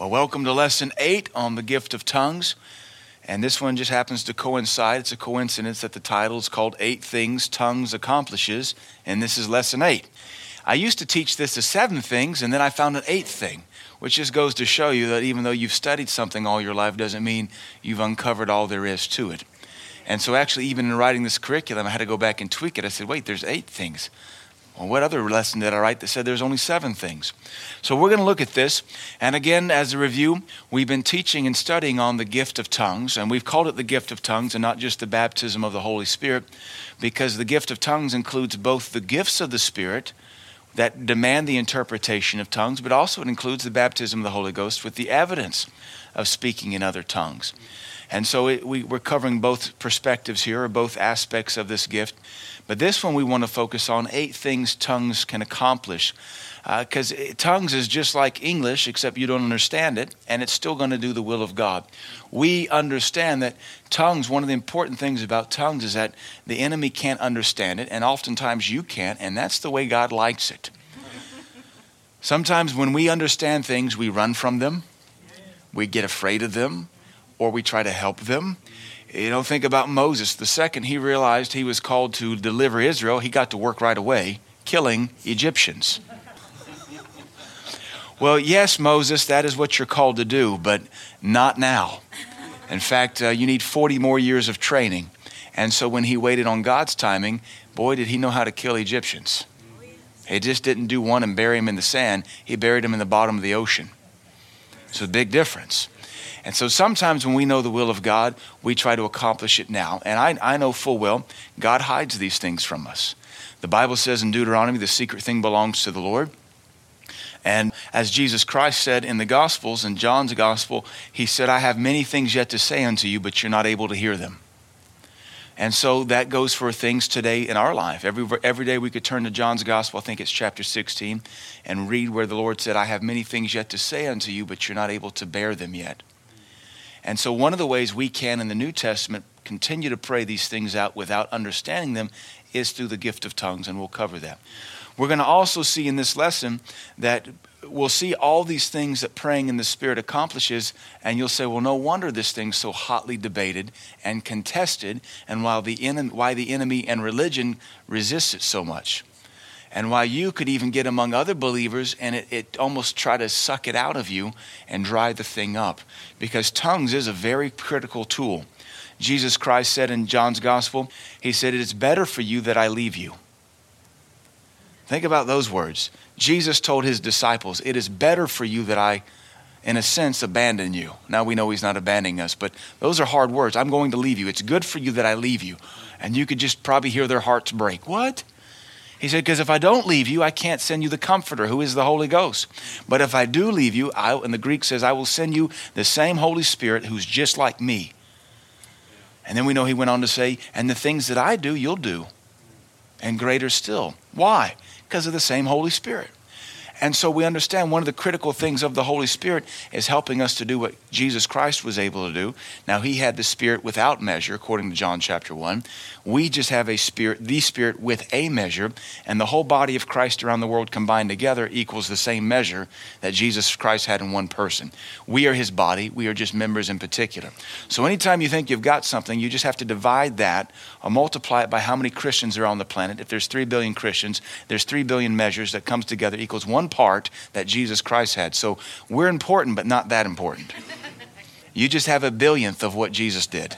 Well, welcome to lesson eight on the gift of tongues. And this one just happens to coincide. It's a coincidence that the title is called Eight Things Tongues Accomplishes, and this is lesson eight. I used to teach this as seven things, and then I found an eighth thing, which just goes to show you that even though you've studied something all your life doesn't mean you've uncovered all there is to it. And so, actually, even in writing this curriculum, I had to go back and tweak it. I said, wait, there's eight things. Well, what other lesson did I write that said there's only seven things? So we're going to look at this. And again, as a review, we've been teaching and studying on the gift of tongues, and we've called it the gift of tongues and not just the baptism of the Holy Spirit, because the gift of tongues includes both the gifts of the Spirit that demand the interpretation of tongues, but also it includes the baptism of the Holy Ghost with the evidence of speaking in other tongues. And so it, we, we're covering both perspectives here, or both aspects of this gift. But this one we want to focus on eight things tongues can accomplish. Because uh, tongues is just like English, except you don't understand it, and it's still going to do the will of God. We understand that tongues, one of the important things about tongues is that the enemy can't understand it, and oftentimes you can't, and that's the way God likes it. Sometimes when we understand things, we run from them, we get afraid of them, or we try to help them. You know, think about Moses. The second he realized he was called to deliver Israel, he got to work right away, killing Egyptians. well, yes, Moses, that is what you're called to do, but not now. In fact, uh, you need 40 more years of training. And so when he waited on God's timing, boy, did he know how to kill Egyptians. He just didn't do one and bury him in the sand, he buried him in the bottom of the ocean. It's a big difference. And so sometimes when we know the will of God, we try to accomplish it now. And I, I know full well God hides these things from us. The Bible says in Deuteronomy, the secret thing belongs to the Lord. And as Jesus Christ said in the Gospels, in John's Gospel, he said, I have many things yet to say unto you, but you're not able to hear them. And so that goes for things today in our life. Every, every day we could turn to John's Gospel, I think it's chapter 16, and read where the Lord said, I have many things yet to say unto you, but you're not able to bear them yet. And so, one of the ways we can in the New Testament continue to pray these things out without understanding them is through the gift of tongues, and we'll cover that. We're going to also see in this lesson that we'll see all these things that praying in the Spirit accomplishes, and you'll say, well, no wonder this thing's so hotly debated and contested, and while the why the enemy and religion resists it so much and why you could even get among other believers and it, it almost try to suck it out of you and dry the thing up. Because tongues is a very critical tool. Jesus Christ said in John's gospel, He said, It is better for you that I leave you. Think about those words. Jesus told His disciples, It is better for you that I, in a sense, abandon you. Now we know He's not abandoning us, but those are hard words. I'm going to leave you. It's good for you that I leave you. And you could just probably hear their hearts break. What? He said, Because if I don't leave you, I can't send you the Comforter, who is the Holy Ghost. But if I do leave you, I, and the Greek says, I will send you the same Holy Spirit who's just like me. And then we know he went on to say, And the things that I do, you'll do, and greater still. Why? Because of the same Holy Spirit. And so we understand one of the critical things of the Holy Spirit is helping us to do what Jesus Christ was able to do. Now, he had the Spirit without measure, according to John chapter 1. We just have a Spirit, the Spirit with a measure, and the whole body of Christ around the world combined together equals the same measure that Jesus Christ had in one person. We are his body, we are just members in particular. So anytime you think you've got something, you just have to divide that or multiply it by how many Christians are on the planet. If there's 3 billion Christians, there's 3 billion measures that comes together equals one part that Jesus Christ had. So we're important, but not that important. You just have a billionth of what Jesus did.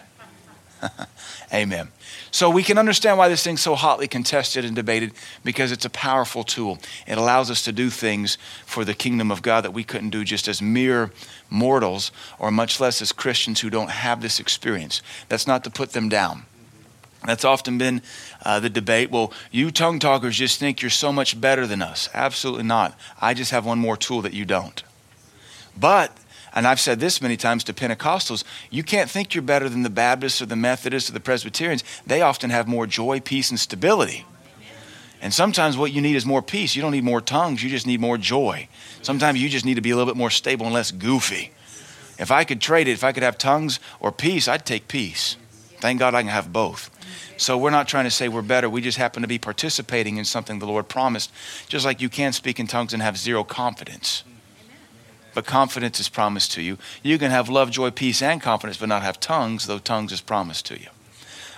Amen. So we can understand why this thing's so hotly contested and debated because it's a powerful tool. It allows us to do things for the kingdom of God that we couldn't do just as mere mortals or much less as Christians who don't have this experience. That's not to put them down. That's often been uh, the debate. Well, you tongue talkers just think you're so much better than us. Absolutely not. I just have one more tool that you don't. But, and I've said this many times to Pentecostals, you can't think you're better than the Baptists or the Methodists or the Presbyterians. They often have more joy, peace, and stability. And sometimes what you need is more peace. You don't need more tongues, you just need more joy. Sometimes you just need to be a little bit more stable and less goofy. If I could trade it, if I could have tongues or peace, I'd take peace. Thank God I can have both. So we're not trying to say we're better. We just happen to be participating in something the Lord promised, just like you can speak in tongues and have zero confidence. but confidence is promised to you. You can have love, joy, peace, and confidence, but not have tongues, though tongues is promised to you.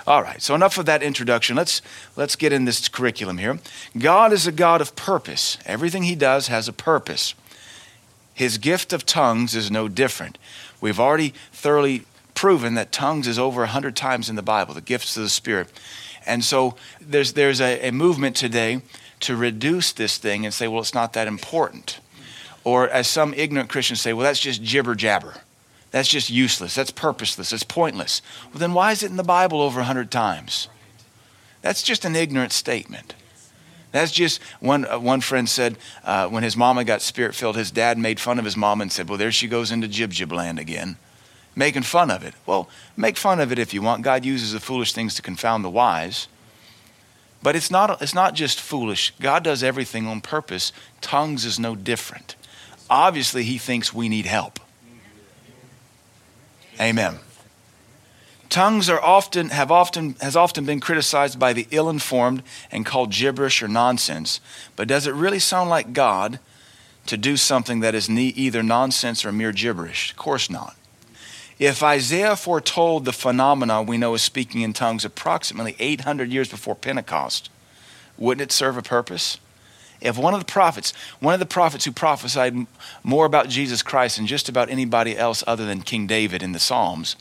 All right, so enough of that introduction. Let's, let's get in this curriculum here. God is a God of purpose. Everything he does has a purpose. His gift of tongues is no different. We've already thoroughly proven that tongues is over a hundred times in the Bible, the gifts of the Spirit. And so there's, there's a, a movement today to reduce this thing and say, well, it's not that important. Or as some ignorant Christians say, well, that's just jibber jabber. That's just useless. That's purposeless. It's pointless. Well, then why is it in the Bible over a hundred times? That's just an ignorant statement. That's just one. Uh, one friend said uh, when his mama got spirit filled, his dad made fun of his mom and said, "Well, there she goes into jib jib land again, making fun of it." Well, make fun of it if you want. God uses the foolish things to confound the wise. But it's not. It's not just foolish. God does everything on purpose. Tongues is no different. Obviously, He thinks we need help. Amen. Tongues are often, have often, has often been criticized by the ill informed and called gibberish or nonsense. But does it really sound like God to do something that is either nonsense or mere gibberish? Of course not. If Isaiah foretold the phenomena we know as speaking in tongues approximately 800 years before Pentecost, wouldn't it serve a purpose? If one of the prophets, one of the prophets who prophesied more about Jesus Christ than just about anybody else other than King David in the Psalms,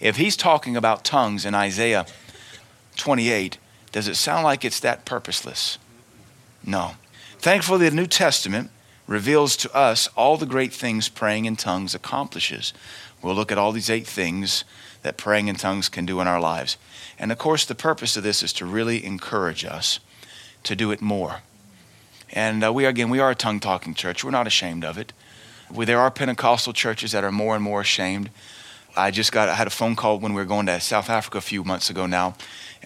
if he's talking about tongues in Isaiah 28, does it sound like it's that purposeless? No. Thankfully, the New Testament reveals to us all the great things praying in tongues accomplishes. We'll look at all these eight things that praying in tongues can do in our lives. And of course, the purpose of this is to really encourage us to do it more. And uh, we are, again, we are a tongue talking church. We're not ashamed of it. We, there are Pentecostal churches that are more and more ashamed. I just got I had a phone call when we were going to South Africa a few months ago now,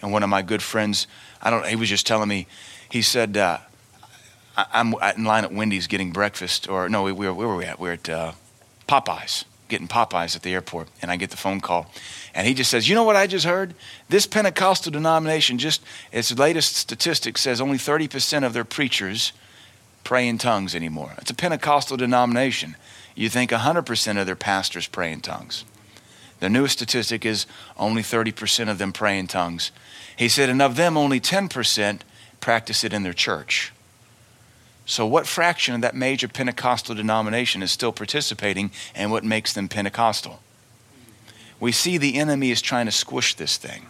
and one of my good friends, I don't, he was just telling me, he said, uh, I, am in line at Wendy's getting breakfast, or no, we, we where were we at? We are at uh, Popeyes, getting Popeyes at the airport, and I get the phone call, and he just says, You know what I just heard? This Pentecostal denomination, just its latest statistic says only 30% of their preachers pray in tongues anymore. It's a Pentecostal denomination. You think 100% of their pastors pray in tongues. The newest statistic is only 30% of them pray in tongues. He said, and of them, only 10% practice it in their church. So, what fraction of that major Pentecostal denomination is still participating, and what makes them Pentecostal? we see the enemy is trying to squish this thing.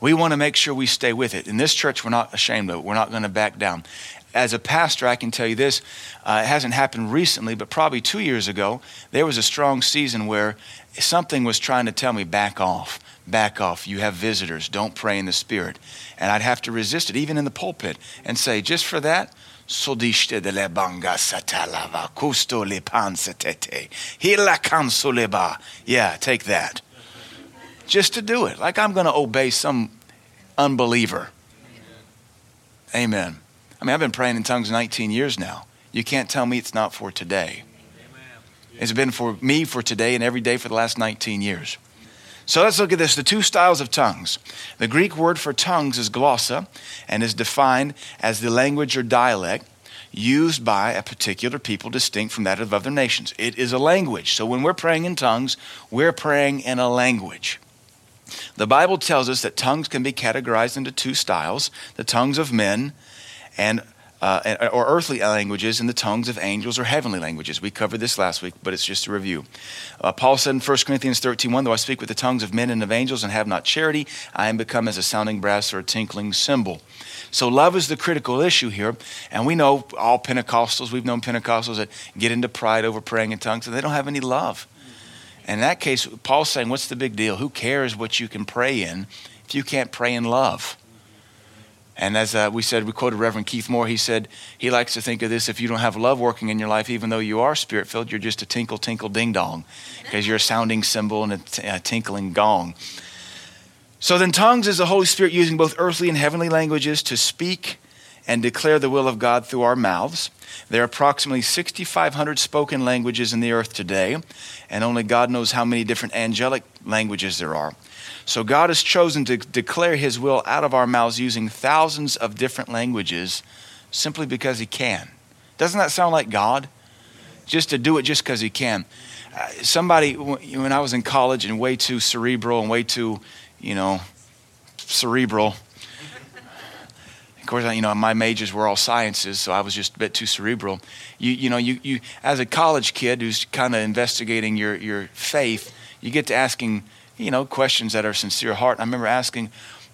We want to make sure we stay with it. In this church, we're not ashamed of it. We're not going to back down. As a pastor, I can tell you this uh, it hasn't happened recently, but probably two years ago, there was a strong season where something was trying to tell me, back off, back off. You have visitors. Don't pray in the Spirit. And I'd have to resist it, even in the pulpit, and say, just for that, Sodiste de le banga satalava, custo le pansetete, hila cansoleba. Yeah, take that. Just to do it, like I'm going to obey some unbeliever. Amen. I mean, I've been praying in tongues 19 years now. You can't tell me it's not for today. It's been for me for today and every day for the last 19 years. So let's look at this the two styles of tongues. The Greek word for tongues is glossa and is defined as the language or dialect used by a particular people distinct from that of other nations. It is a language. So when we're praying in tongues, we're praying in a language. The Bible tells us that tongues can be categorized into two styles the tongues of men and uh, or earthly languages and the tongues of angels or heavenly languages. We covered this last week, but it's just a review. Uh, Paul said in 1 Corinthians 13 1, though I speak with the tongues of men and of angels and have not charity, I am become as a sounding brass or a tinkling cymbal. So love is the critical issue here. And we know all Pentecostals, we've known Pentecostals that get into pride over praying in tongues and they don't have any love. And in that case, Paul's saying, what's the big deal? Who cares what you can pray in if you can't pray in love? And as uh, we said, we quoted Reverend Keith Moore. He said he likes to think of this if you don't have love working in your life, even though you are spirit filled, you're just a tinkle, tinkle, ding dong, because you're a sounding cymbal and a, t- a tinkling gong. So then, tongues is the Holy Spirit using both earthly and heavenly languages to speak and declare the will of God through our mouths. There are approximately 6,500 spoken languages in the earth today, and only God knows how many different angelic languages there are. So God has chosen to declare his will out of our mouths using thousands of different languages simply because he can. Doesn't that sound like God? just to do it just because he can. Uh, somebody, when I was in college and way too cerebral and way too, you know, cerebral. Of course, you know, my majors were all sciences, so I was just a bit too cerebral. You, you know, you, you as a college kid who's kind of investigating your, your faith, you get to asking, you know, questions that are sincere heart. I remember asking,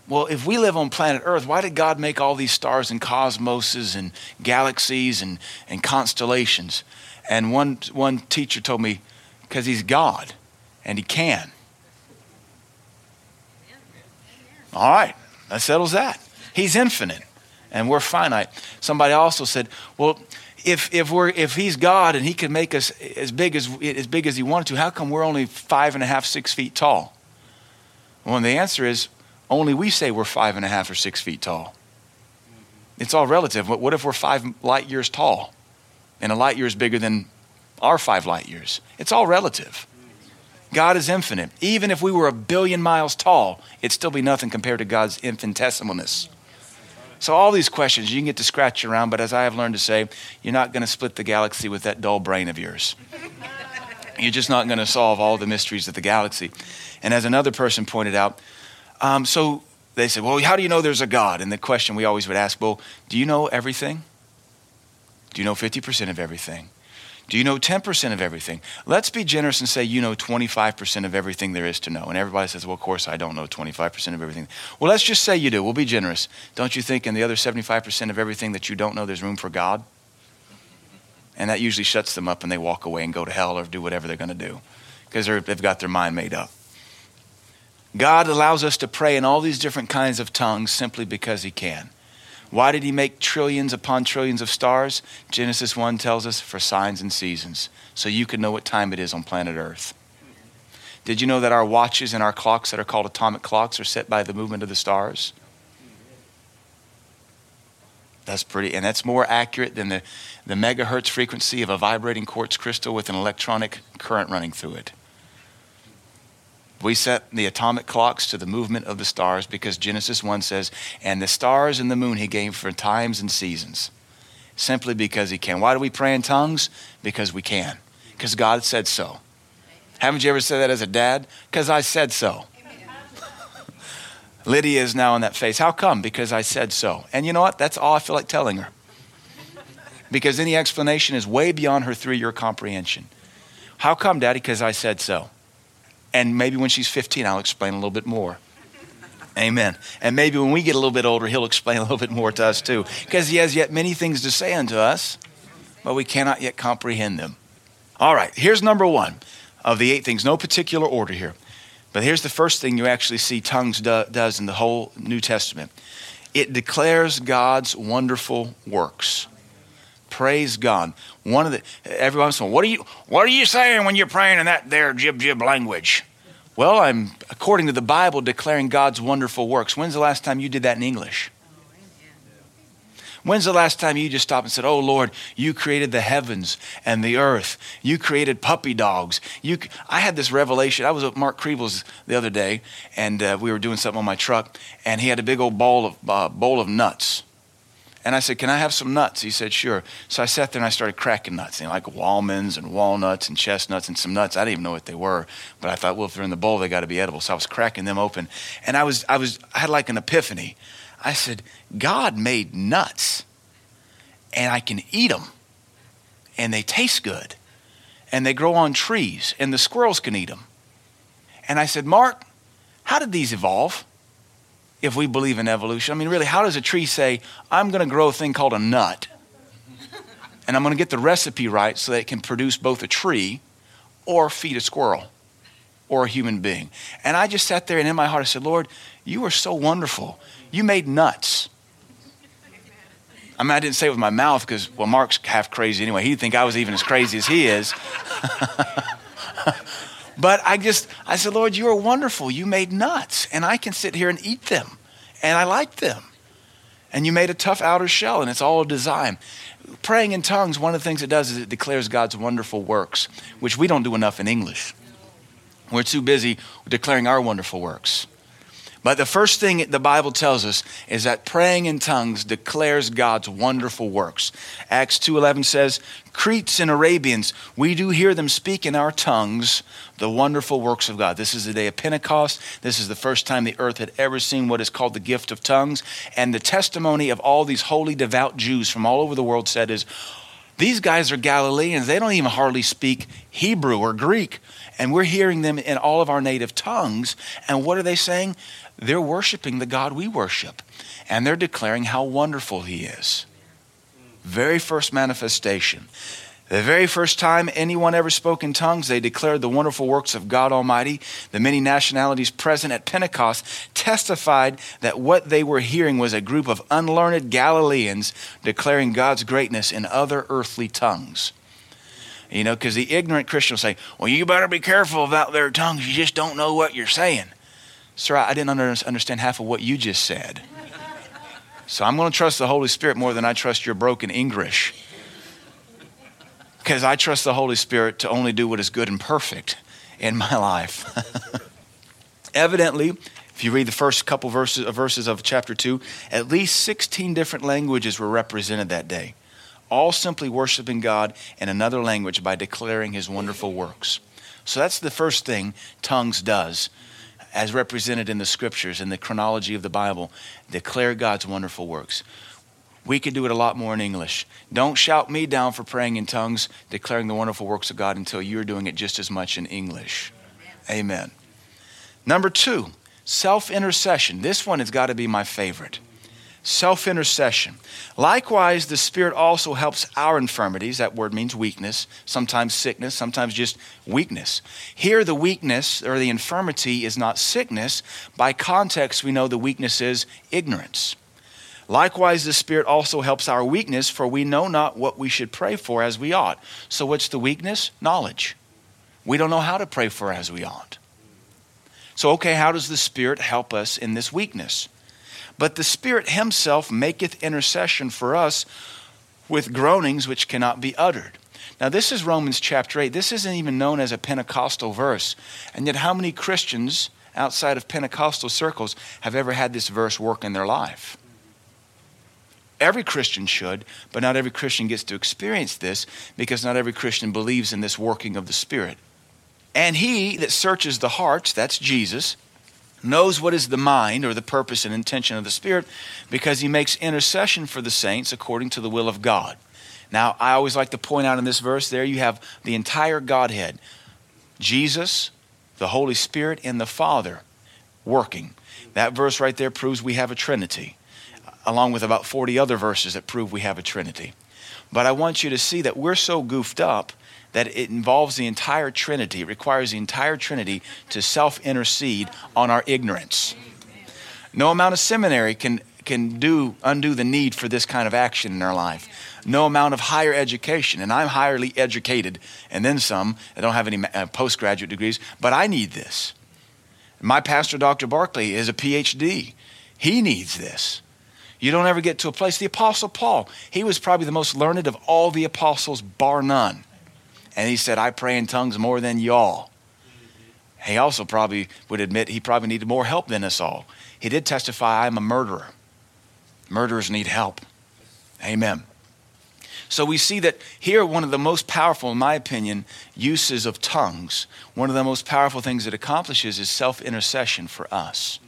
well, if we live on planet Earth, why did God make all these stars and cosmoses and galaxies and, and constellations? And one, one teacher told me, because he's God and he can. All right, that settles that. He's infinite and we're finite. Somebody also said, well, if, if, we're, if he's God and he can make us as big as, as big as he wanted to, how come we're only five and a half, six feet tall? Well, the answer is only we say we're five and a half or six feet tall. It's all relative. What if we're five light years tall and a light year is bigger than our five light years? It's all relative. God is infinite. Even if we were a billion miles tall, it'd still be nothing compared to God's infinitesimalness. So, all these questions you can get to scratch around, but as I have learned to say, you're not going to split the galaxy with that dull brain of yours. You're just not going to solve all the mysteries of the galaxy. And as another person pointed out, um, so they said, Well, how do you know there's a God? And the question we always would ask, Well, do you know everything? Do you know 50% of everything? Do you know 10% of everything? Let's be generous and say you know 25% of everything there is to know. And everybody says, well, of course, I don't know 25% of everything. Well, let's just say you do. We'll be generous. Don't you think in the other 75% of everything that you don't know, there's room for God? And that usually shuts them up and they walk away and go to hell or do whatever they're going to do because they've got their mind made up. God allows us to pray in all these different kinds of tongues simply because He can. Why did He make trillions upon trillions of stars? Genesis 1 tells us for signs and seasons, so you can know what time it is on planet Earth. Did you know that our watches and our clocks that are called atomic clocks are set by the movement of the stars? That's pretty, and that's more accurate than the, the megahertz frequency of a vibrating quartz crystal with an electronic current running through it. We set the atomic clocks to the movement of the stars because Genesis 1 says, and the stars and the moon he gave for times and seasons. Simply because he can. Why do we pray in tongues? Because we can. Because God said so. Haven't you ever said that as a dad? Because I said so. Lydia is now in that phase. How come? Because I said so. And you know what? That's all I feel like telling her. Because any explanation is way beyond her three year comprehension. How come, Daddy? Because I said so. And maybe when she's 15, I'll explain a little bit more. Amen. And maybe when we get a little bit older, he'll explain a little bit more to us too. Because he has yet many things to say unto us, but we cannot yet comprehend them. All right, here's number one of the eight things. No particular order here. But here's the first thing you actually see tongues do, does in the whole New Testament it declares God's wonderful works. Praise God. One of the every once in a while, what are you what are you saying when you're praying in that there jib jib language? Well, I'm according to the Bible declaring God's wonderful works. When's the last time you did that in English? When's the last time you just stopped and said, Oh Lord, you created the heavens and the earth. You created puppy dogs. You, I had this revelation. I was at Mark Kriebel's the other day, and uh, we were doing something on my truck, and he had a big old bowl of, uh, bowl of nuts. And I said, Can I have some nuts? He said, Sure. So I sat there and I started cracking nuts, you know, like almonds and walnuts and chestnuts and some nuts. I didn't even know what they were, but I thought, well, if they're in the bowl, they got to be edible. So I was cracking them open. And I was, I was, I had like an epiphany. I said, God made nuts, and I can eat them, and they taste good, and they grow on trees, and the squirrels can eat them. And I said, Mark, how did these evolve? if we believe in evolution. I mean, really, how does a tree say, I'm going to grow a thing called a nut, and I'm going to get the recipe right so that it can produce both a tree or feed a squirrel or a human being? And I just sat there and in my heart I said, Lord, you are so wonderful. You made nuts. I mean, I didn't say it with my mouth because, well, Mark's half crazy anyway. He'd think I was even as crazy as he is. But I just, I said, Lord, you are wonderful. You made nuts, and I can sit here and eat them, and I like them. And you made a tough outer shell, and it's all a design. Praying in tongues, one of the things it does is it declares God's wonderful works, which we don't do enough in English. We're too busy declaring our wonderful works. But the first thing the Bible tells us is that praying in tongues declares God's wonderful works. Acts 2:11 says, "Cretes and Arabians, we do hear them speak in our tongues the wonderful works of God." This is the day of Pentecost. This is the first time the earth had ever seen what is called the gift of tongues, and the testimony of all these holy devout Jews from all over the world said is, these guys are Galileans. They don't even hardly speak Hebrew or Greek. And we're hearing them in all of our native tongues. And what are they saying? They're worshiping the God we worship. And they're declaring how wonderful He is. Very first manifestation. The very first time anyone ever spoke in tongues, they declared the wonderful works of God Almighty. The many nationalities present at Pentecost testified that what they were hearing was a group of unlearned Galileans declaring God's greatness in other earthly tongues. You know, because the ignorant Christian will say, Well, you better be careful about their tongues. You just don't know what you're saying. Sir, I didn't understand half of what you just said. So I'm going to trust the Holy Spirit more than I trust your broken English. Because I trust the Holy Spirit to only do what is good and perfect in my life. Evidently, if you read the first couple verses, uh, verses of chapter 2, at least 16 different languages were represented that day, all simply worshiping God in another language by declaring his wonderful works. So that's the first thing tongues does as represented in the scriptures and the chronology of the Bible, declare God's wonderful works. We could do it a lot more in English. Don't shout me down for praying in tongues, declaring the wonderful works of God until you're doing it just as much in English. Amen. Number two, self intercession. This one has got to be my favorite self intercession. Likewise, the Spirit also helps our infirmities. That word means weakness, sometimes sickness, sometimes just weakness. Here, the weakness or the infirmity is not sickness. By context, we know the weakness is ignorance. Likewise, the Spirit also helps our weakness, for we know not what we should pray for as we ought. So, what's the weakness? Knowledge. We don't know how to pray for as we ought. So, okay, how does the Spirit help us in this weakness? But the Spirit Himself maketh intercession for us with groanings which cannot be uttered. Now, this is Romans chapter 8. This isn't even known as a Pentecostal verse. And yet, how many Christians outside of Pentecostal circles have ever had this verse work in their life? Every Christian should, but not every Christian gets to experience this because not every Christian believes in this working of the Spirit. And he that searches the hearts, that's Jesus, knows what is the mind or the purpose and intention of the Spirit because he makes intercession for the saints according to the will of God. Now, I always like to point out in this verse there you have the entire Godhead Jesus, the Holy Spirit, and the Father working. That verse right there proves we have a Trinity, along with about 40 other verses that prove we have a Trinity. But I want you to see that we're so goofed up that it involves the entire Trinity. It requires the entire Trinity to self intercede on our ignorance. No amount of seminary can, can do, undo the need for this kind of action in our life. No amount of higher education, and I'm highly educated, and then some. I don't have any uh, postgraduate degrees, but I need this. My pastor, Dr. Barclay, is a PhD. He needs this. You don't ever get to a place. The Apostle Paul, he was probably the most learned of all the apostles, bar none. And he said, I pray in tongues more than y'all. He also probably would admit he probably needed more help than us all. He did testify, I'm a murderer. Murderers need help. Amen. So we see that here, one of the most powerful, in my opinion, uses of tongues, one of the most powerful things it accomplishes is self intercession for us.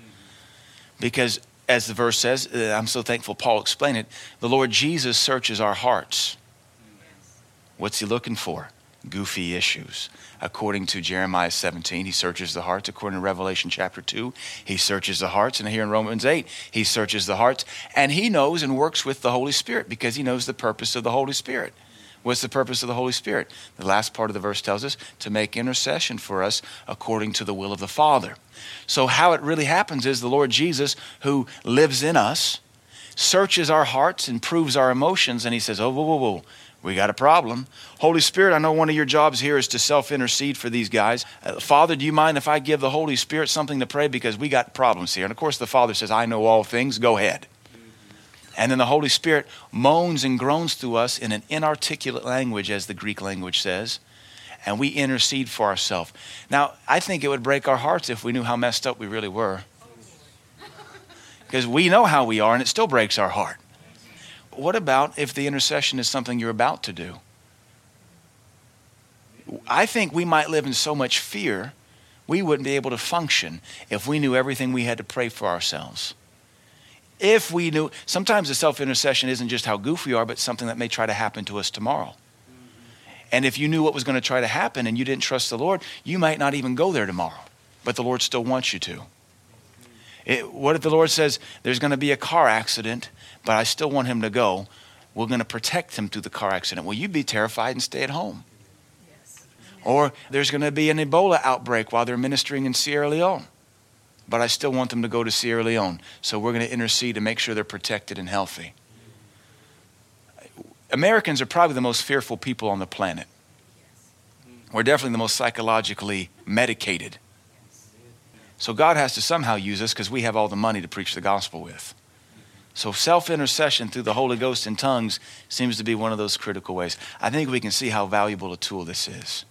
Because, as the verse says, uh, I'm so thankful Paul explained it, the Lord Jesus searches our hearts. What's he looking for? Goofy issues. According to Jeremiah 17, he searches the hearts. According to Revelation chapter 2, he searches the hearts. And here in Romans 8, he searches the hearts. And he knows and works with the Holy Spirit because he knows the purpose of the Holy Spirit. What's the purpose of the Holy Spirit? The last part of the verse tells us to make intercession for us according to the will of the Father. So, how it really happens is the Lord Jesus, who lives in us, searches our hearts and proves our emotions, and he says, Oh, whoa, whoa, whoa we got a problem. Holy Spirit, I know one of your jobs here is to self intercede for these guys. Uh, Father, do you mind if I give the Holy Spirit something to pray? Because we got problems here. And of course, the Father says, I know all things, go ahead. And then the Holy Spirit moans and groans through us in an inarticulate language, as the Greek language says, and we intercede for ourselves. Now, I think it would break our hearts if we knew how messed up we really were. because we know how we are and it still breaks our heart. What about if the intercession is something you're about to do? I think we might live in so much fear, we wouldn't be able to function if we knew everything we had to pray for ourselves. If we knew, sometimes the self intercession isn't just how goofy we are, but something that may try to happen to us tomorrow. And if you knew what was going to try to happen and you didn't trust the Lord, you might not even go there tomorrow. But the Lord still wants you to. It, what if the Lord says there's going to be a car accident, but I still want him to go? We're going to protect him through the car accident. Well, you'd be terrified and stay at home. Or there's going to be an Ebola outbreak while they're ministering in Sierra Leone. But I still want them to go to Sierra Leone. So we're going to intercede to make sure they're protected and healthy. Americans are probably the most fearful people on the planet. We're definitely the most psychologically medicated. So God has to somehow use us because we have all the money to preach the gospel with. So self intercession through the Holy Ghost in tongues seems to be one of those critical ways. I think we can see how valuable a tool this is.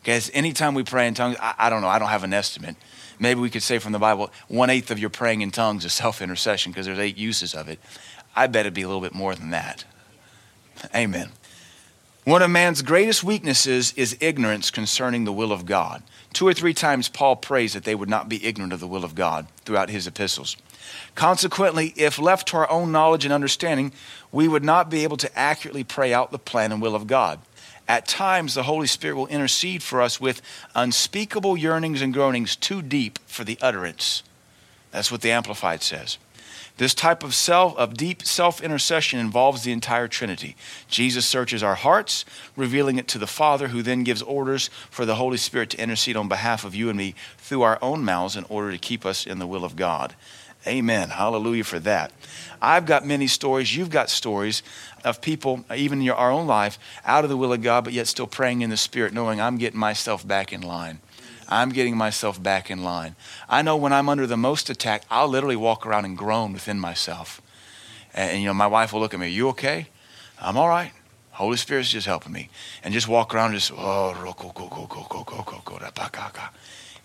Because anytime we pray in tongues, I, I, don't know, I don't have an estimate. Maybe we could say from the Bible, one eighth of your praying in tongues is self intercession because there's eight uses of it. I bet it'd be a little bit more than that. Amen. One of man's greatest weaknesses is ignorance concerning the will of God. Two or three times, Paul prays that they would not be ignorant of the will of God throughout his epistles. Consequently, if left to our own knowledge and understanding, we would not be able to accurately pray out the plan and will of God. At times, the Holy Spirit will intercede for us with unspeakable yearnings and groanings too deep for the utterance. That's what the Amplified says. This type of self of deep self-intercession involves the entire Trinity. Jesus searches our hearts, revealing it to the Father, who then gives orders for the Holy Spirit to intercede on behalf of you and me through our own mouths in order to keep us in the will of God. Amen. Hallelujah for that. I've got many stories. You've got stories of people, even in your, our own life, out of the will of God, but yet still praying in the Spirit, knowing I'm getting myself back in line. I'm getting myself back in line. I know when I'm under the most attack, I'll literally walk around and groan within myself. And, and you know, my wife will look at me, You okay? I'm all right. Holy Spirit's just helping me. And just walk around just, oh, go, go, go, go, go, go, go, go, rap,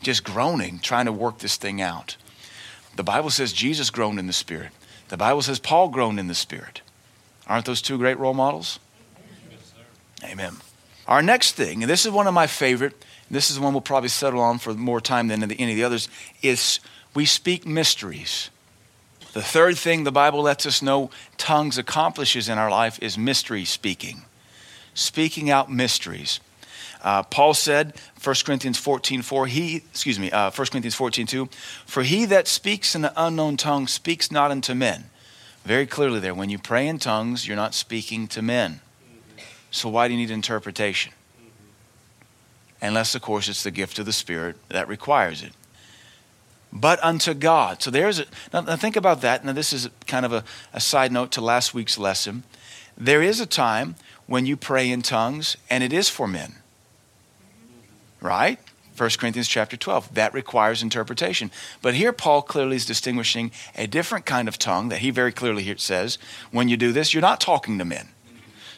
just groaning, trying to work this thing out. The Bible says Jesus groaned in the Spirit. The Bible says Paul groaned in the Spirit. Aren't those two great role models? Amen. Our next thing, and this is one of my favorite, this is the one we'll probably settle on for more time than any of the others, is we speak mysteries. The third thing the Bible lets us know tongues accomplishes in our life is mystery speaking, speaking out mysteries. Uh, Paul said, 1 Corinthians 14, 4, he, excuse me, uh, 1 Corinthians 14, 2, for he that speaks in an unknown tongue speaks not unto men. Very clearly there, when you pray in tongues, you're not speaking to men. So why do you need interpretation? Unless, of course, it's the gift of the Spirit that requires it. But unto God. So there's a, now, now think about that. Now, this is kind of a, a side note to last week's lesson. There is a time when you pray in tongues, and it is for men. Right? 1 Corinthians chapter 12. That requires interpretation. But here Paul clearly is distinguishing a different kind of tongue that he very clearly says, when you do this, you're not talking to men.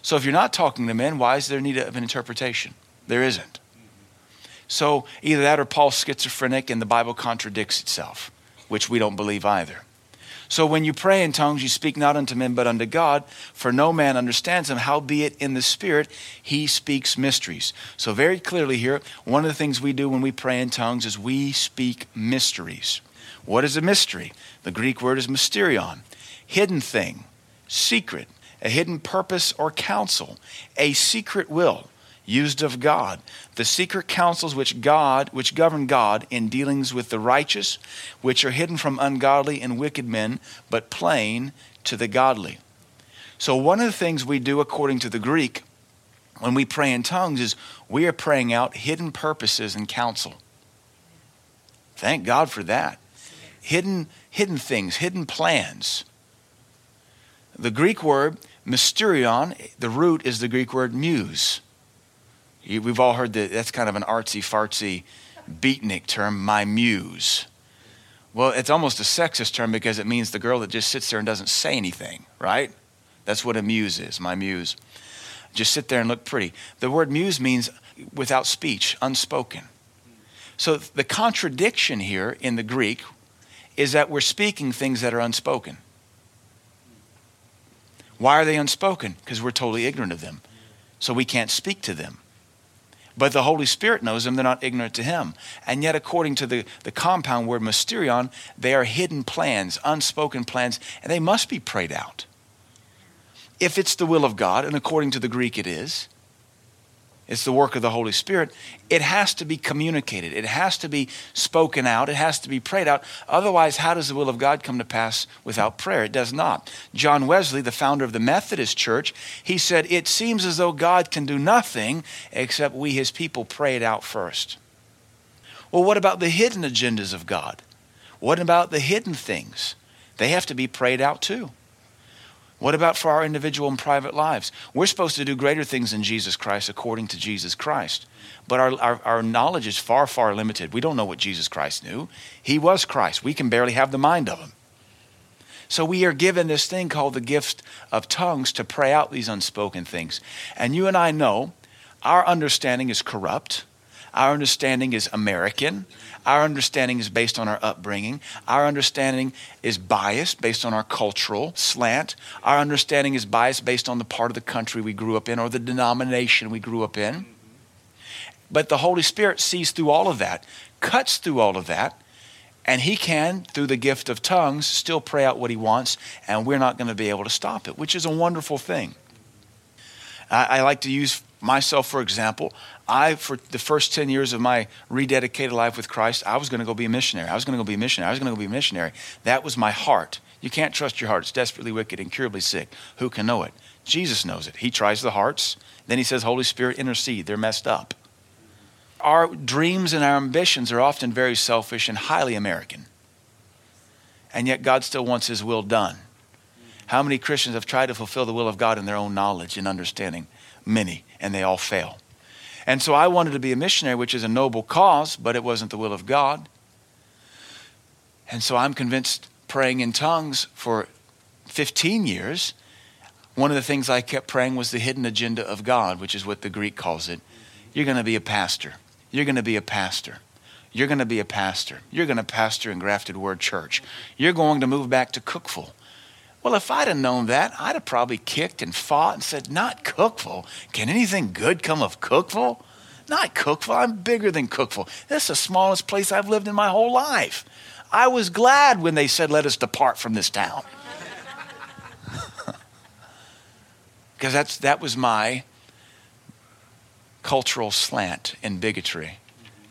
So if you're not talking to men, why is there need of an interpretation? There isn't. So either that or Paul's schizophrenic and the Bible contradicts itself, which we don't believe either. So when you pray in tongues, you speak not unto men, but unto God, for no man understands him. Howbeit in the Spirit, he speaks mysteries. So, very clearly here, one of the things we do when we pray in tongues is we speak mysteries. What is a mystery? The Greek word is mysterion, hidden thing, secret, a hidden purpose or counsel, a secret will used of God, the secret counsels which God, which govern God in dealings with the righteous, which are hidden from ungodly and wicked men, but plain to the godly. So one of the things we do according to the Greek when we pray in tongues is we are praying out hidden purposes and counsel. Thank God for that. Hidden hidden things, hidden plans. The Greek word mysterion, the root is the Greek word muse. We've all heard that that's kind of an artsy fartsy beatnik term, my muse. Well, it's almost a sexist term because it means the girl that just sits there and doesn't say anything, right? That's what a muse is, my muse. Just sit there and look pretty. The word muse means without speech, unspoken. So the contradiction here in the Greek is that we're speaking things that are unspoken. Why are they unspoken? Because we're totally ignorant of them. So we can't speak to them. But the Holy Spirit knows them, they're not ignorant to Him. And yet, according to the, the compound word mysterion, they are hidden plans, unspoken plans, and they must be prayed out. If it's the will of God, and according to the Greek it is, it's the work of the Holy Spirit, it has to be communicated. It has to be spoken out. It has to be prayed out. Otherwise, how does the will of God come to pass without prayer? It does not. John Wesley, the founder of the Methodist Church, he said, It seems as though God can do nothing except we, his people, pray it out first. Well, what about the hidden agendas of God? What about the hidden things? They have to be prayed out too. What about for our individual and private lives? We're supposed to do greater things in Jesus Christ according to Jesus Christ. But our, our, our, knowledge is far, far limited. We don't know what Jesus Christ knew. He was Christ. We can barely have the mind of him. So we are given this thing called the gift of tongues to pray out these unspoken things. And you and I know our understanding is corrupt. Our understanding is American. Our understanding is based on our upbringing. Our understanding is biased based on our cultural slant. Our understanding is biased based on the part of the country we grew up in or the denomination we grew up in. But the Holy Spirit sees through all of that, cuts through all of that, and He can, through the gift of tongues, still pray out what He wants, and we're not going to be able to stop it, which is a wonderful thing. I, I like to use myself for example. I, for the first 10 years of my rededicated life with Christ, I was going to go be a missionary. I was going to go be a missionary. I was going to go be a missionary. That was my heart. You can't trust your heart. It's desperately wicked, incurably sick. Who can know it? Jesus knows it. He tries the hearts. Then he says, Holy Spirit, intercede. They're messed up. Our dreams and our ambitions are often very selfish and highly American. And yet God still wants his will done. How many Christians have tried to fulfill the will of God in their own knowledge and understanding? Many, and they all fail. And so I wanted to be a missionary, which is a noble cause, but it wasn't the will of God. And so I'm convinced praying in tongues for 15 years, one of the things I kept praying was the hidden agenda of God, which is what the Greek calls it. You're going to be a pastor. You're going to be a pastor. You're going to be a pastor. You're going to pastor in Grafted Word Church. You're going to move back to Cookeville. Well, if I'd have known that, I'd have probably kicked and fought and said, Not Cookeville. Can anything good come of Cookeville? Not Cookeville. I'm bigger than Cookeville. This is the smallest place I've lived in my whole life. I was glad when they said, Let us depart from this town. Because that's that was my cultural slant and bigotry,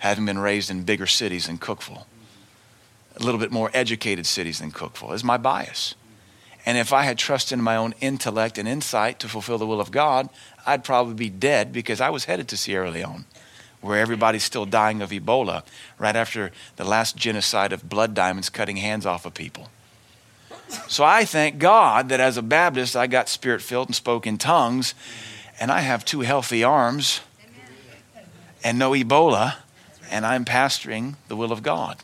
having been raised in bigger cities than Cookeville. a little bit more educated cities than Cookeville is my bias. And if I had trusted in my own intellect and insight to fulfill the will of God, I'd probably be dead because I was headed to Sierra Leone, where everybody's still dying of Ebola right after the last genocide of blood diamonds cutting hands off of people. So I thank God that as a Baptist, I got spirit filled and spoke in tongues, and I have two healthy arms and no Ebola, and I'm pastoring the will of God.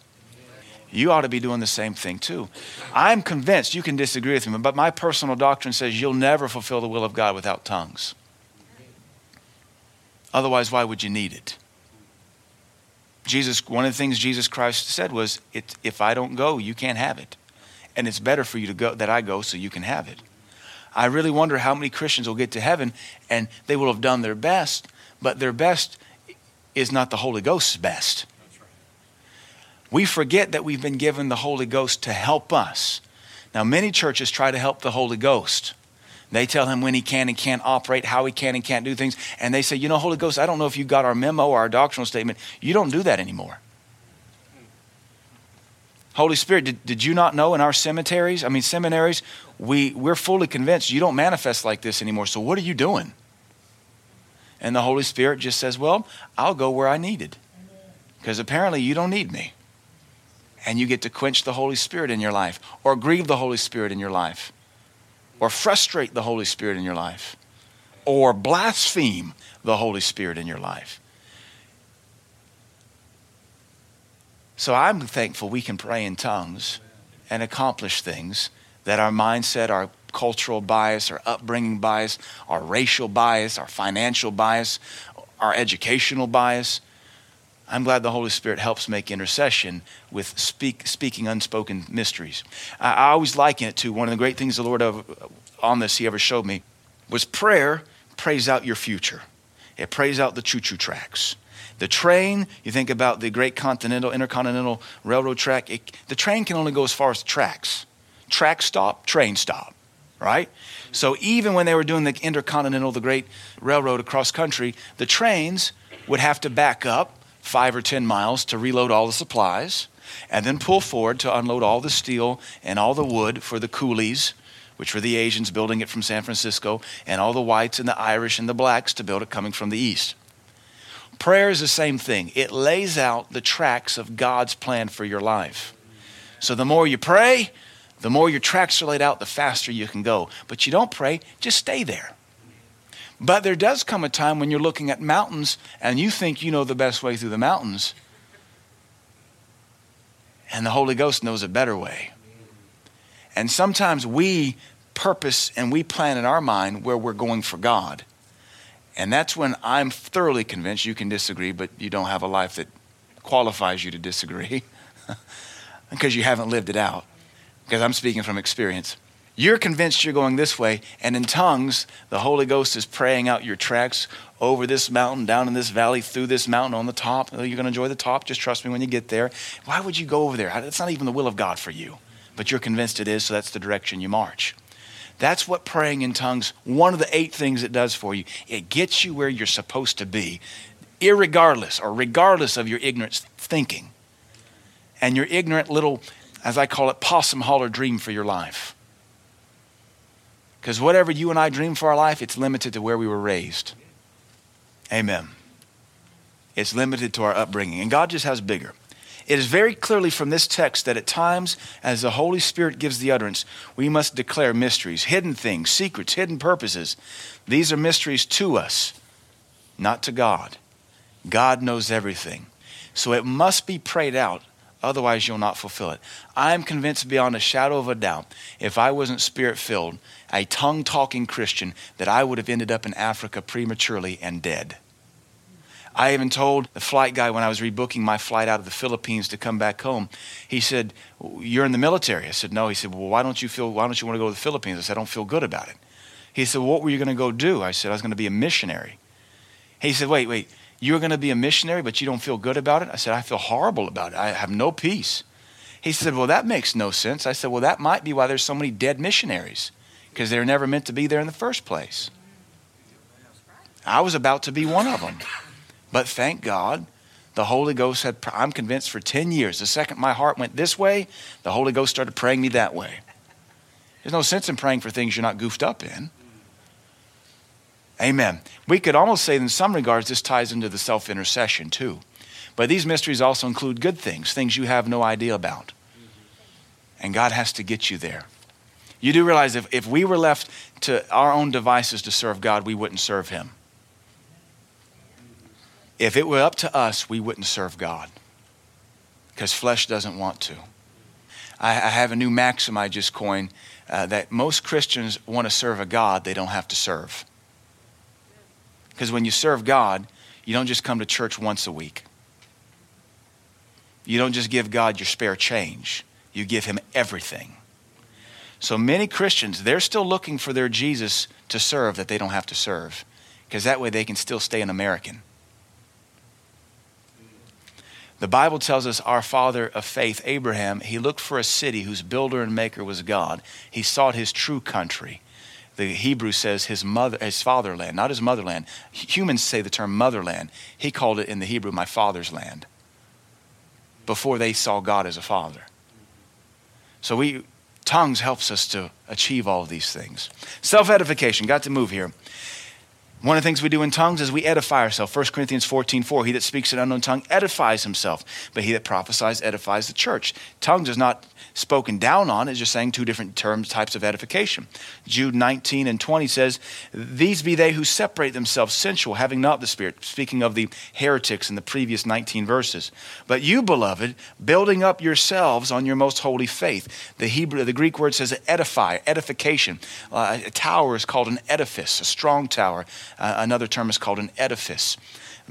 You ought to be doing the same thing too. I'm convinced you can disagree with me, but my personal doctrine says you'll never fulfill the will of God without tongues. Otherwise, why would you need it? Jesus, one of the things Jesus Christ said was, "If I don't go, you can't have it, and it's better for you to go that I go, so you can have it." I really wonder how many Christians will get to heaven and they will have done their best, but their best is not the Holy Ghost's best. We forget that we've been given the Holy Ghost to help us. Now, many churches try to help the Holy Ghost. They tell him when he can and can't operate, how he can and can't do things. And they say, you know, Holy Ghost, I don't know if you got our memo or our doctrinal statement. You don't do that anymore. Holy Spirit, did, did you not know in our cemeteries, I mean, seminaries, we, we're fully convinced you don't manifest like this anymore. So what are you doing? And the Holy Spirit just says, well, I'll go where I needed. Because apparently you don't need me and you get to quench the Holy Spirit in your life, or grieve the Holy Spirit in your life, or frustrate the Holy Spirit in your life, or blaspheme the Holy Spirit in your life. So I'm thankful we can pray in tongues and accomplish things that our mindset, our cultural bias, our upbringing bias, our racial bias, our financial bias, our educational bias, I'm glad the Holy Spirit helps make intercession with speak, speaking unspoken mysteries. I, I always liken it to one of the great things the Lord on this He ever showed me was prayer prays out your future. It prays out the choo-choo tracks. The train, you think about the great continental, intercontinental railroad track, it, the train can only go as far as tracks. Track stop, train stop, right? So even when they were doing the intercontinental, the great railroad across country, the trains would have to back up five or 10 miles to reload all the supplies and then pull forward to unload all the steel and all the wood for the coolies, which were the Asians building it from San Francisco, and all the whites and the Irish and the blacks to build it coming from the east. Prayer is the same thing. It lays out the tracks of God's plan for your life. So the more you pray, the more your tracks are laid out, the faster you can go. But you don't pray, just stay there. But there does come a time when you're looking at mountains and you think you know the best way through the mountains. And the Holy Ghost knows a better way. And sometimes we purpose and we plan in our mind where we're going for God. And that's when I'm thoroughly convinced you can disagree, but you don't have a life that qualifies you to disagree because you haven't lived it out. Because I'm speaking from experience. You're convinced you're going this way, and in tongues, the Holy Ghost is praying out your tracks over this mountain, down in this valley, through this mountain, on the top. Oh, you're going to enjoy the top. Just trust me when you get there. Why would you go over there? It's not even the will of God for you, but you're convinced it is, so that's the direction you march. That's what praying in tongues, one of the eight things it does for you. It gets you where you're supposed to be, irregardless or regardless of your ignorant thinking and your ignorant little, as I call it, possum holler dream for your life. Because whatever you and I dream for our life, it's limited to where we were raised. Amen. It's limited to our upbringing. And God just has bigger. It is very clearly from this text that at times, as the Holy Spirit gives the utterance, we must declare mysteries, hidden things, secrets, hidden purposes. These are mysteries to us, not to God. God knows everything. So it must be prayed out Otherwise, you'll not fulfill it. I am convinced beyond a shadow of a doubt, if I wasn't spirit filled, a tongue talking Christian, that I would have ended up in Africa prematurely and dead. I even told the flight guy when I was rebooking my flight out of the Philippines to come back home. He said, "You're in the military." I said, "No." He said, "Well, why don't you feel? Why don't you want to go to the Philippines?" I said, "I don't feel good about it." He said, "What were you going to go do?" I said, "I was going to be a missionary." He said, "Wait, wait. You're going to be a missionary, but you don't feel good about it? I said, I feel horrible about it. I have no peace. He said, Well, that makes no sense. I said, Well, that might be why there's so many dead missionaries, because they're never meant to be there in the first place. I was about to be one of them. But thank God, the Holy Ghost had, I'm convinced for 10 years, the second my heart went this way, the Holy Ghost started praying me that way. There's no sense in praying for things you're not goofed up in. Amen. We could almost say, in some regards, this ties into the self intercession too. But these mysteries also include good things, things you have no idea about. And God has to get you there. You do realize if, if we were left to our own devices to serve God, we wouldn't serve Him. If it were up to us, we wouldn't serve God because flesh doesn't want to. I, I, have a new maxim I just coined uh, that most Christians want to serve a God they don't have to serve. Because when you serve God, you don't just come to church once a week. You don't just give God your spare change, you give Him everything. So many Christians, they're still looking for their Jesus to serve that they don't have to serve, because that way they can still stay an American. The Bible tells us our father of faith, Abraham, he looked for a city whose builder and maker was God. He sought his true country the Hebrew says his mother, his fatherland, not his motherland. Humans say the term motherland. He called it in the Hebrew my father's land. Before they saw God as a father. So we tongues helps us to achieve all of these things. Self edification. Got to move here. One of the things we do in tongues is we edify ourselves. 1 Corinthians 14 4. He that speaks an unknown tongue edifies himself, but he that prophesies edifies the church. Tongues is not spoken down on is just saying two different terms, types of edification. Jude 19 and 20 says, These be they who separate themselves sensual, having not the Spirit, speaking of the heretics in the previous 19 verses. But you, beloved, building up yourselves on your most holy faith. The Hebrew, the Greek word says edify, edification. Uh, a tower is called an edifice, a strong tower. Uh, another term is called an edifice.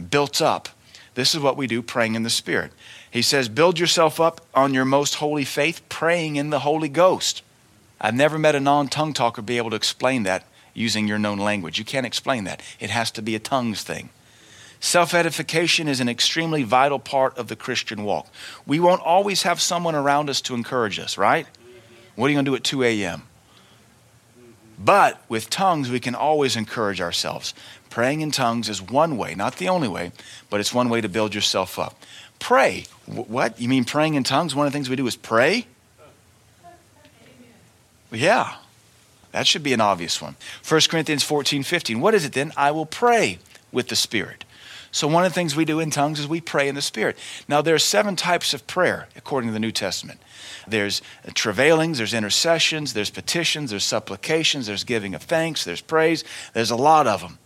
Built up This is what we do praying in the Spirit. He says, Build yourself up on your most holy faith, praying in the Holy Ghost. I've never met a non tongue talker be able to explain that using your known language. You can't explain that. It has to be a tongues thing. Self edification is an extremely vital part of the Christian walk. We won't always have someone around us to encourage us, right? What are you going to do at 2 a.m.? But with tongues, we can always encourage ourselves. Praying in tongues is one way, not the only way, but it's one way to build yourself up. Pray. What? You mean praying in tongues? One of the things we do is pray? Yeah. That should be an obvious one. 1 Corinthians 14, 15. What is it then? I will pray with the Spirit. So, one of the things we do in tongues is we pray in the Spirit. Now, there are seven types of prayer according to the New Testament there's travailings, there's intercessions, there's petitions, there's supplications, there's giving of thanks, there's praise, there's a lot of them.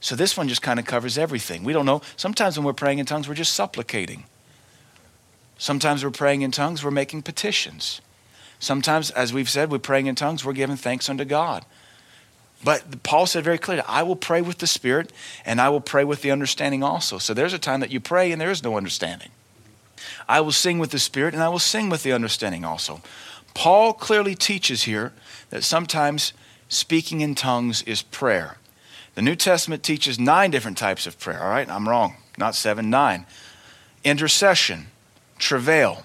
So, this one just kind of covers everything. We don't know. Sometimes when we're praying in tongues, we're just supplicating. Sometimes we're praying in tongues, we're making petitions. Sometimes, as we've said, we're praying in tongues, we're giving thanks unto God. But Paul said very clearly, I will pray with the Spirit and I will pray with the understanding also. So there's a time that you pray and there is no understanding. I will sing with the Spirit and I will sing with the understanding also. Paul clearly teaches here that sometimes speaking in tongues is prayer. The New Testament teaches nine different types of prayer, all right? I'm wrong, not seven, nine. Intercession, travail,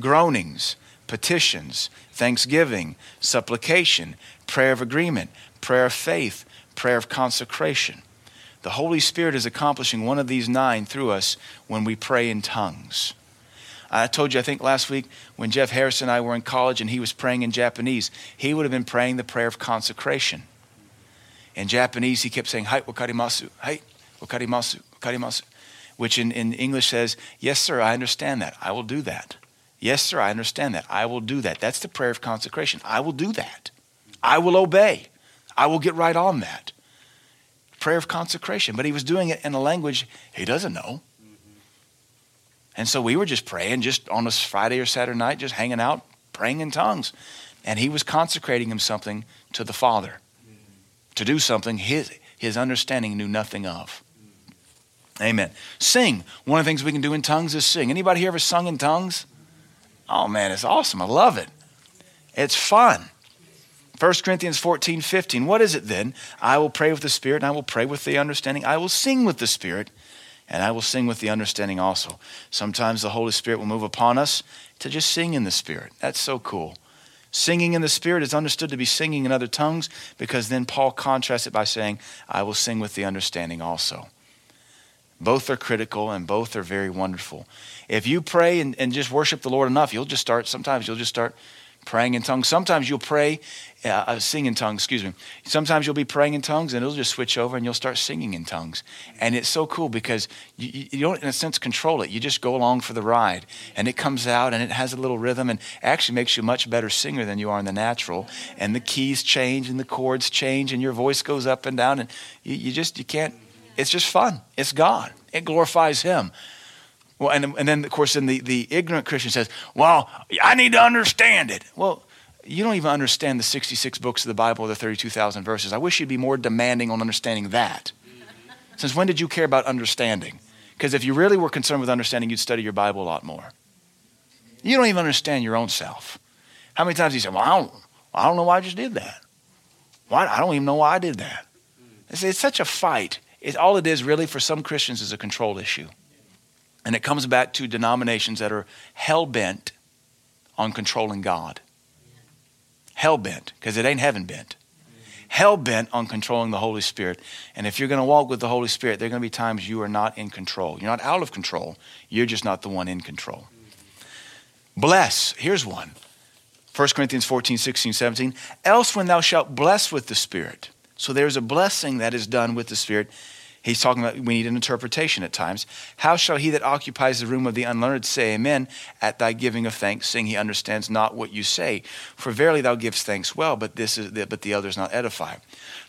groanings, petitions, thanksgiving, supplication, prayer of agreement, prayer of faith, prayer of consecration. The Holy Spirit is accomplishing one of these nine through us when we pray in tongues. I told you, I think last week, when Jeff Harris and I were in college and he was praying in Japanese, he would have been praying the prayer of consecration. In Japanese, he kept saying, Hai wakarimasu, hai wakarimasu, wakarimasu, which in, in English says, Yes, sir, I understand that. I will do that. Yes, sir, I understand that. I will do that. That's the prayer of consecration. I will do that. I will obey. I will get right on that. Prayer of consecration. But he was doing it in a language he doesn't know. Mm-hmm. And so we were just praying, just on a Friday or Saturday night, just hanging out, praying in tongues. And he was consecrating him something to the Father, mm-hmm. to do something his, his understanding knew nothing of. Mm-hmm. Amen. Sing. One of the things we can do in tongues is sing. Anybody here ever sung in tongues? Oh man, it's awesome. I love it. It's fun. 1 Corinthians 14, 15. What is it then? I will pray with the Spirit, and I will pray with the understanding. I will sing with the Spirit, and I will sing with the understanding also. Sometimes the Holy Spirit will move upon us to just sing in the Spirit. That's so cool. Singing in the Spirit is understood to be singing in other tongues because then Paul contrasts it by saying, I will sing with the understanding also. Both are critical and both are very wonderful. If you pray and, and just worship the Lord enough, you'll just start, sometimes you'll just start praying in tongues. Sometimes you'll pray, uh, uh, sing in tongues, excuse me. Sometimes you'll be praying in tongues and it'll just switch over and you'll start singing in tongues. And it's so cool because you, you don't, in a sense, control it. You just go along for the ride and it comes out and it has a little rhythm and actually makes you a much better singer than you are in the natural. And the keys change and the chords change and your voice goes up and down and you, you just, you can't, it's just fun. It's God. It glorifies Him. Well, and, and then, of course, then the, the ignorant Christian says, Well, I need to understand it. Well, you don't even understand the 66 books of the Bible or the 32,000 verses. I wish you'd be more demanding on understanding that. Since when did you care about understanding? Because if you really were concerned with understanding, you'd study your Bible a lot more. You don't even understand your own self. How many times do you say, Well, I don't, I don't know why I just did that? Why? I don't even know why I did that. It's, it's such a fight. It, all it is really for some Christians is a control issue. And it comes back to denominations that are hell bent on controlling God. Hell bent, because it ain't heaven bent. Hell bent on controlling the Holy Spirit. And if you're going to walk with the Holy Spirit, there are going to be times you are not in control. You're not out of control, you're just not the one in control. Bless, here's one 1 Corinthians 14, 16, 17. Else, when thou shalt bless with the Spirit. So there's a blessing that is done with the Spirit He's talking about we need an interpretation at times. How shall he that occupies the room of the unlearned say amen at thy giving of thanks, seeing he understands not what you say? For verily thou givest thanks well, but this is the, but the other is not edified.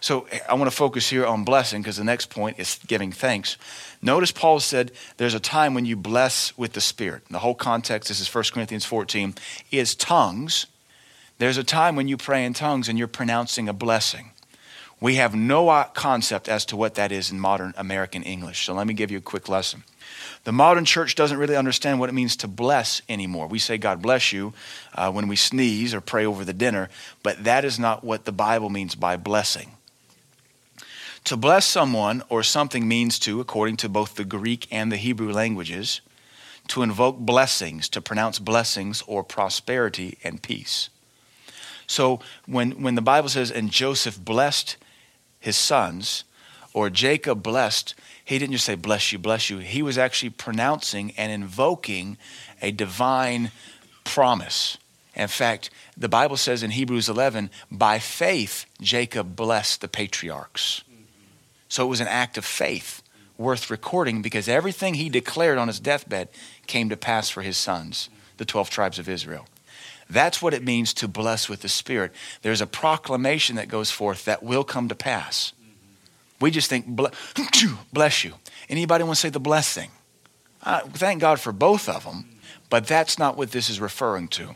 So I want to focus here on blessing because the next point is giving thanks. Notice Paul said there's a time when you bless with the Spirit. The whole context, this is 1 Corinthians 14, is tongues. There's a time when you pray in tongues and you're pronouncing a blessing. We have no concept as to what that is in modern American English. So let me give you a quick lesson. The modern church doesn't really understand what it means to bless anymore. We say, God bless you uh, when we sneeze or pray over the dinner, but that is not what the Bible means by blessing. To bless someone or something means to, according to both the Greek and the Hebrew languages, to invoke blessings, to pronounce blessings or prosperity and peace. So when, when the Bible says, and Joseph blessed his sons, or Jacob blessed he didn't just say, bless you, bless you. He was actually pronouncing and invoking a divine promise. In fact, the Bible says in Hebrews 11, by faith, Jacob blessed the patriarchs. So it was an act of faith worth recording because everything he declared on his deathbed came to pass for his sons, the 12 tribes of Israel. That's what it means to bless with the Spirit. There's a proclamation that goes forth that will come to pass. We just think, bless you. Anybody want to say the blessing? Uh, thank God for both of them, but that's not what this is referring to.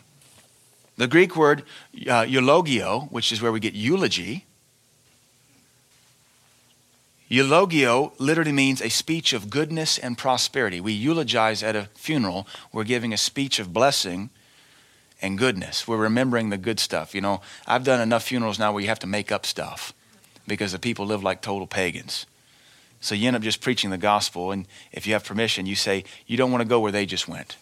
The Greek word uh, eulogeo, which is where we get eulogy, eulogeo literally means a speech of goodness and prosperity. We eulogize at a funeral, we're giving a speech of blessing and goodness. We're remembering the good stuff. You know, I've done enough funerals now where you have to make up stuff because the people live like total pagans. So you end up just preaching the gospel, and if you have permission, you say, You don't want to go where they just went.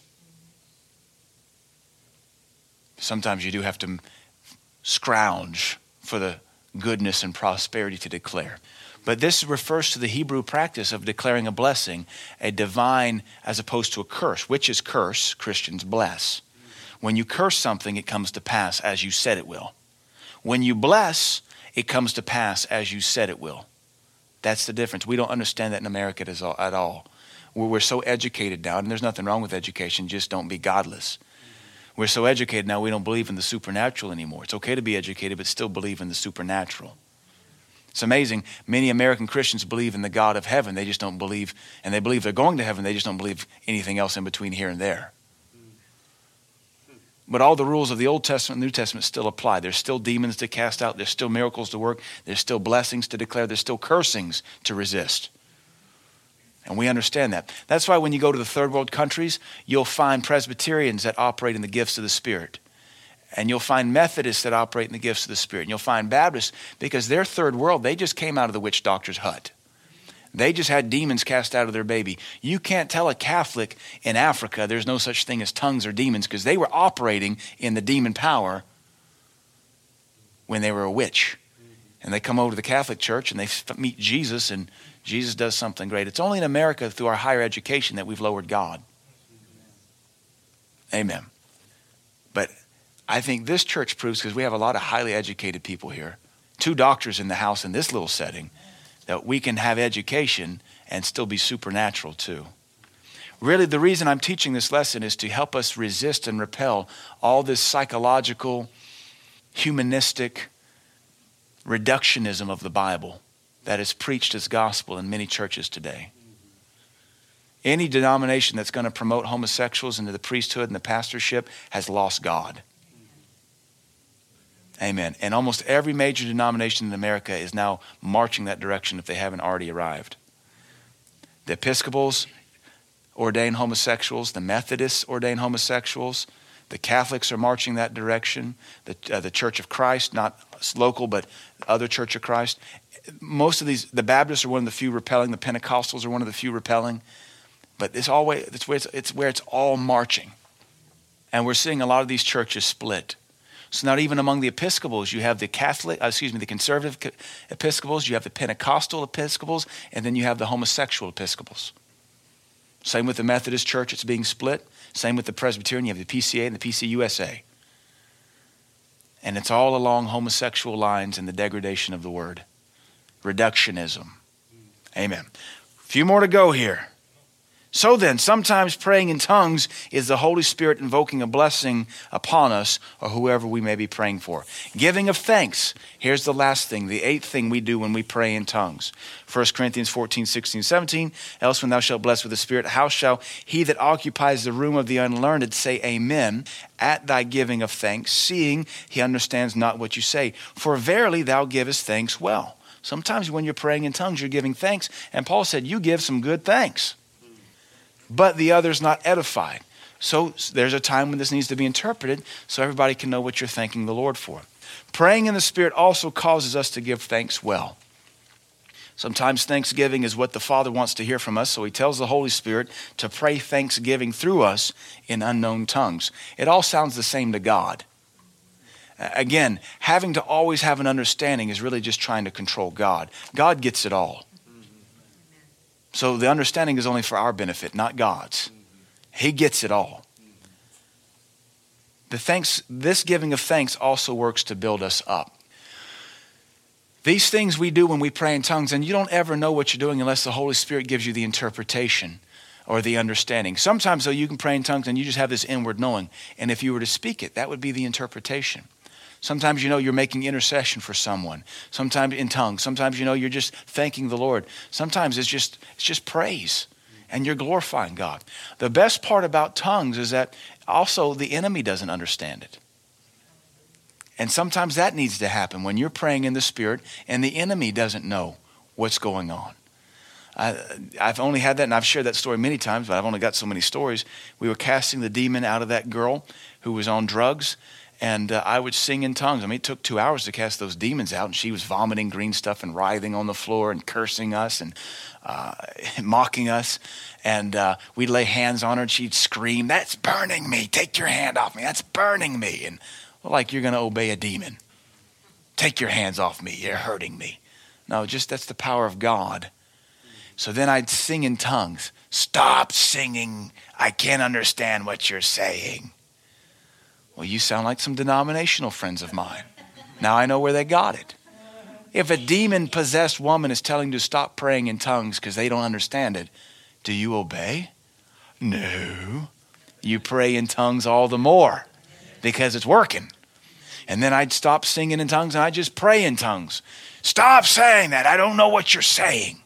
Sometimes you do have to scrounge for the goodness and prosperity to declare. But this refers to the Hebrew practice of declaring a blessing, a divine as opposed to a curse. Which is curse? Christians bless. When you curse something, it comes to pass as you said it will. When you bless, it comes to pass as you said it will. That's the difference. We don't understand that in America at all. We're so educated now, and there's nothing wrong with education, just don't be godless. We're so educated now, we don't believe in the supernatural anymore. It's okay to be educated, but still believe in the supernatural. It's amazing. Many American Christians believe in the God of heaven. They just don't believe, and they believe they're going to heaven. They just don't believe anything else in between here and there. But all the rules of the Old Testament and New Testament still apply. There's still demons to cast out, there's still miracles to work, there's still blessings to declare, there's still cursings to resist. And we understand that. That's why when you go to the third world countries, you'll find Presbyterians that operate in the gifts of the Spirit. And you'll find Methodists that operate in the gifts of the Spirit. And you'll find Baptists because they're third world, they just came out of the witch doctor's hut. They just had demons cast out of their baby. You can't tell a Catholic in Africa there's no such thing as tongues or demons because they were operating in the demon power when they were a witch. And they come over to the Catholic Church and they meet Jesus, and Jesus does something great. It's only in America through our higher education that we've lowered God. Amen. But I think this church proves, because we have a lot of highly educated people here, two doctors in the house in this little setting that we can have education and still be supernatural too. Really, the reason I'm teaching this lesson is to help us resist and repel all this psychological, humanistic reductionism of the Bible that is preached as gospel in many churches today. Any denomination that's going to promote homosexuals into the priesthood and the pastorship has lost God. Amen. And almost every major denomination in America is now marching that direction if they haven't already arrived. The Episcopals ordain homosexuals, the Methodists ordain homosexuals, the Catholics are marching that direction, the, uh, the Church of Christ, not local, but other Church of Christ. Most of these, the Baptists are one of the few repelling, the Pentecostals are one of the few repelling, but it's, always, it's, where it's, it's where it's all marching. And we're seeing a lot of these churches split. So not even among the Episcopals, you have the Catholic, uh, excuse me, the conservative Episcopals, you have the Pentecostal Episcopals, and then you have the homosexual Episcopals. Same with the Methodist Church, it's being split. Same with the Presbyterian, you have the PCA and the PCUSA. And it's all along homosexual lines and the degradation of the word. Reductionism. Amen. A few more to go here. So then, sometimes praying in tongues is the Holy Spirit invoking a blessing upon us or whoever we may be praying for. Giving of thanks. Here's the last thing, the eighth thing we do when we pray in tongues. 1 Corinthians 14, 16, 17. Else, when thou shalt bless with the Spirit, how shall he that occupies the room of the unlearned say amen at thy giving of thanks, seeing he understands not what you say? For verily thou givest thanks well. Sometimes when you're praying in tongues, you're giving thanks. And Paul said, You give some good thanks. But the other's not edified. So there's a time when this needs to be interpreted so everybody can know what you're thanking the Lord for. Praying in the Spirit also causes us to give thanks well. Sometimes thanksgiving is what the Father wants to hear from us, so He tells the Holy Spirit to pray thanksgiving through us in unknown tongues. It all sounds the same to God. Again, having to always have an understanding is really just trying to control God. God gets it all. So the understanding is only for our benefit, not God's. He gets it all. The thanks, this giving of thanks also works to build us up. These things we do when we pray in tongues, and you don't ever know what you're doing unless the Holy Spirit gives you the interpretation or the understanding. Sometimes, though, you can pray in tongues and you just have this inward knowing. And if you were to speak it, that would be the interpretation. Sometimes you know you're making intercession for someone. Sometimes in tongues. Sometimes you know you're just thanking the Lord. Sometimes it's just it's just praise and you're glorifying God. The best part about tongues is that also the enemy doesn't understand it. And sometimes that needs to happen when you're praying in the Spirit and the enemy doesn't know what's going on. I, have only had that, and I've shared that story many times, but I've only got so many stories. We were casting the demon out of that girl who was on drugs, and uh, I would sing in tongues. I mean, it took two hours to cast those demons out, and she was vomiting green stuff and writhing on the floor and cursing us and uh, mocking us. And uh, we'd lay hands on her, and she'd scream, That's burning me. Take your hand off me. That's burning me. And like you're going to obey a demon. Take your hands off me. You're hurting me. No, just that's the power of God. So then I'd sing in tongues. Stop singing. I can't understand what you're saying. Well, you sound like some denominational friends of mine. Now I know where they got it. If a demon possessed woman is telling you to stop praying in tongues because they don't understand it, do you obey? No. You pray in tongues all the more because it's working. And then I'd stop singing in tongues and I'd just pray in tongues. Stop saying that. I don't know what you're saying.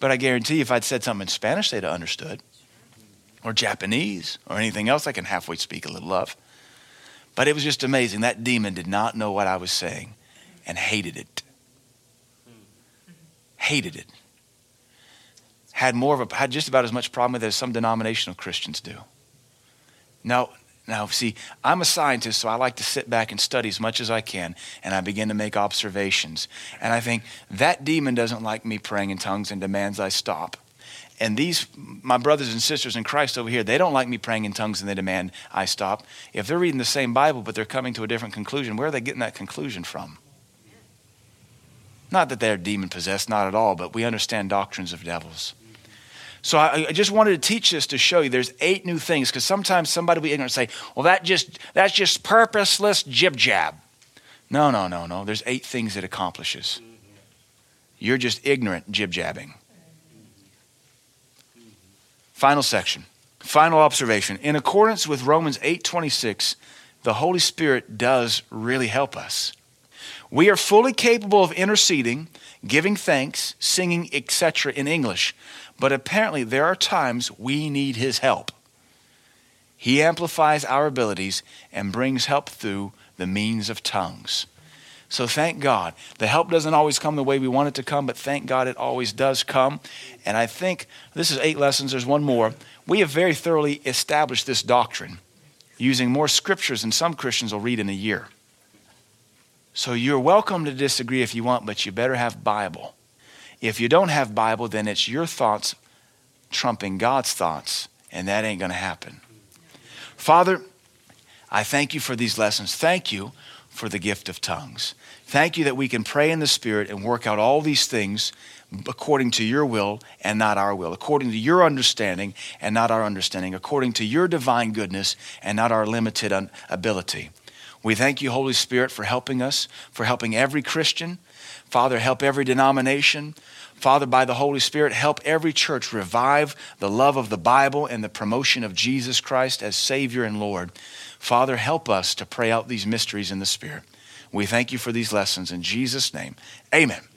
But I guarantee you, if I'd said something in Spanish, they'd have understood. Or Japanese, or anything else I can halfway speak a little of. But it was just amazing. That demon did not know what I was saying and hated it. Hated it. Had more of a, had just about as much problem with it as some denominational Christians do. Now, now, see, I'm a scientist, so I like to sit back and study as much as I can, and I begin to make observations. And I think that demon doesn't like me praying in tongues and demands I stop. And these, my brothers and sisters in Christ over here, they don't like me praying in tongues and they demand I stop. If they're reading the same Bible, but they're coming to a different conclusion, where are they getting that conclusion from? Not that they're demon possessed, not at all, but we understand doctrines of devils. So I, I, just wanted to teach this to show you there's eight new things because sometimes somebody will be ignorant and say, well, that just, that's just purposeless jib jab. No, no, no, no. There's eight things it accomplishes. You're just ignorant jib jabbing. Final section. Final observation. In accordance with Romans 8:26, the Holy Spirit does really help us. We are fully capable of interceding, giving thanks, singing, etc. in English. But apparently, there are times we need his help. He amplifies our abilities and brings help through the means of tongues. So thank God. The help doesn't always come the way we want it to come, but thank God it always does come. And I think this is eight lessons. There's one more. We have very thoroughly established this doctrine using more scriptures than some Christians will read in a year. So you're welcome to disagree if you want, but you better have Bible. If you don't have Bible, then it's your thoughts trumping God's thoughts, and that ain't going to happen. Father, I thank you for these lessons. Thank you for the gift of tongues. Thank you that we can pray in the Spirit and work out all these things according to your will and not our will, according to your understanding and not our understanding, according to your divine goodness and not our limited ability. We thank you, Holy Spirit, for helping us, for helping every Christian, Father, help every denomination. Father, by the Holy Spirit, help every church revive the love of the Bible and the promotion of Jesus Christ as Savior and Lord. Father, help us to pray out these mysteries in the Spirit. We thank you for these lessons in Jesus' name. Amen.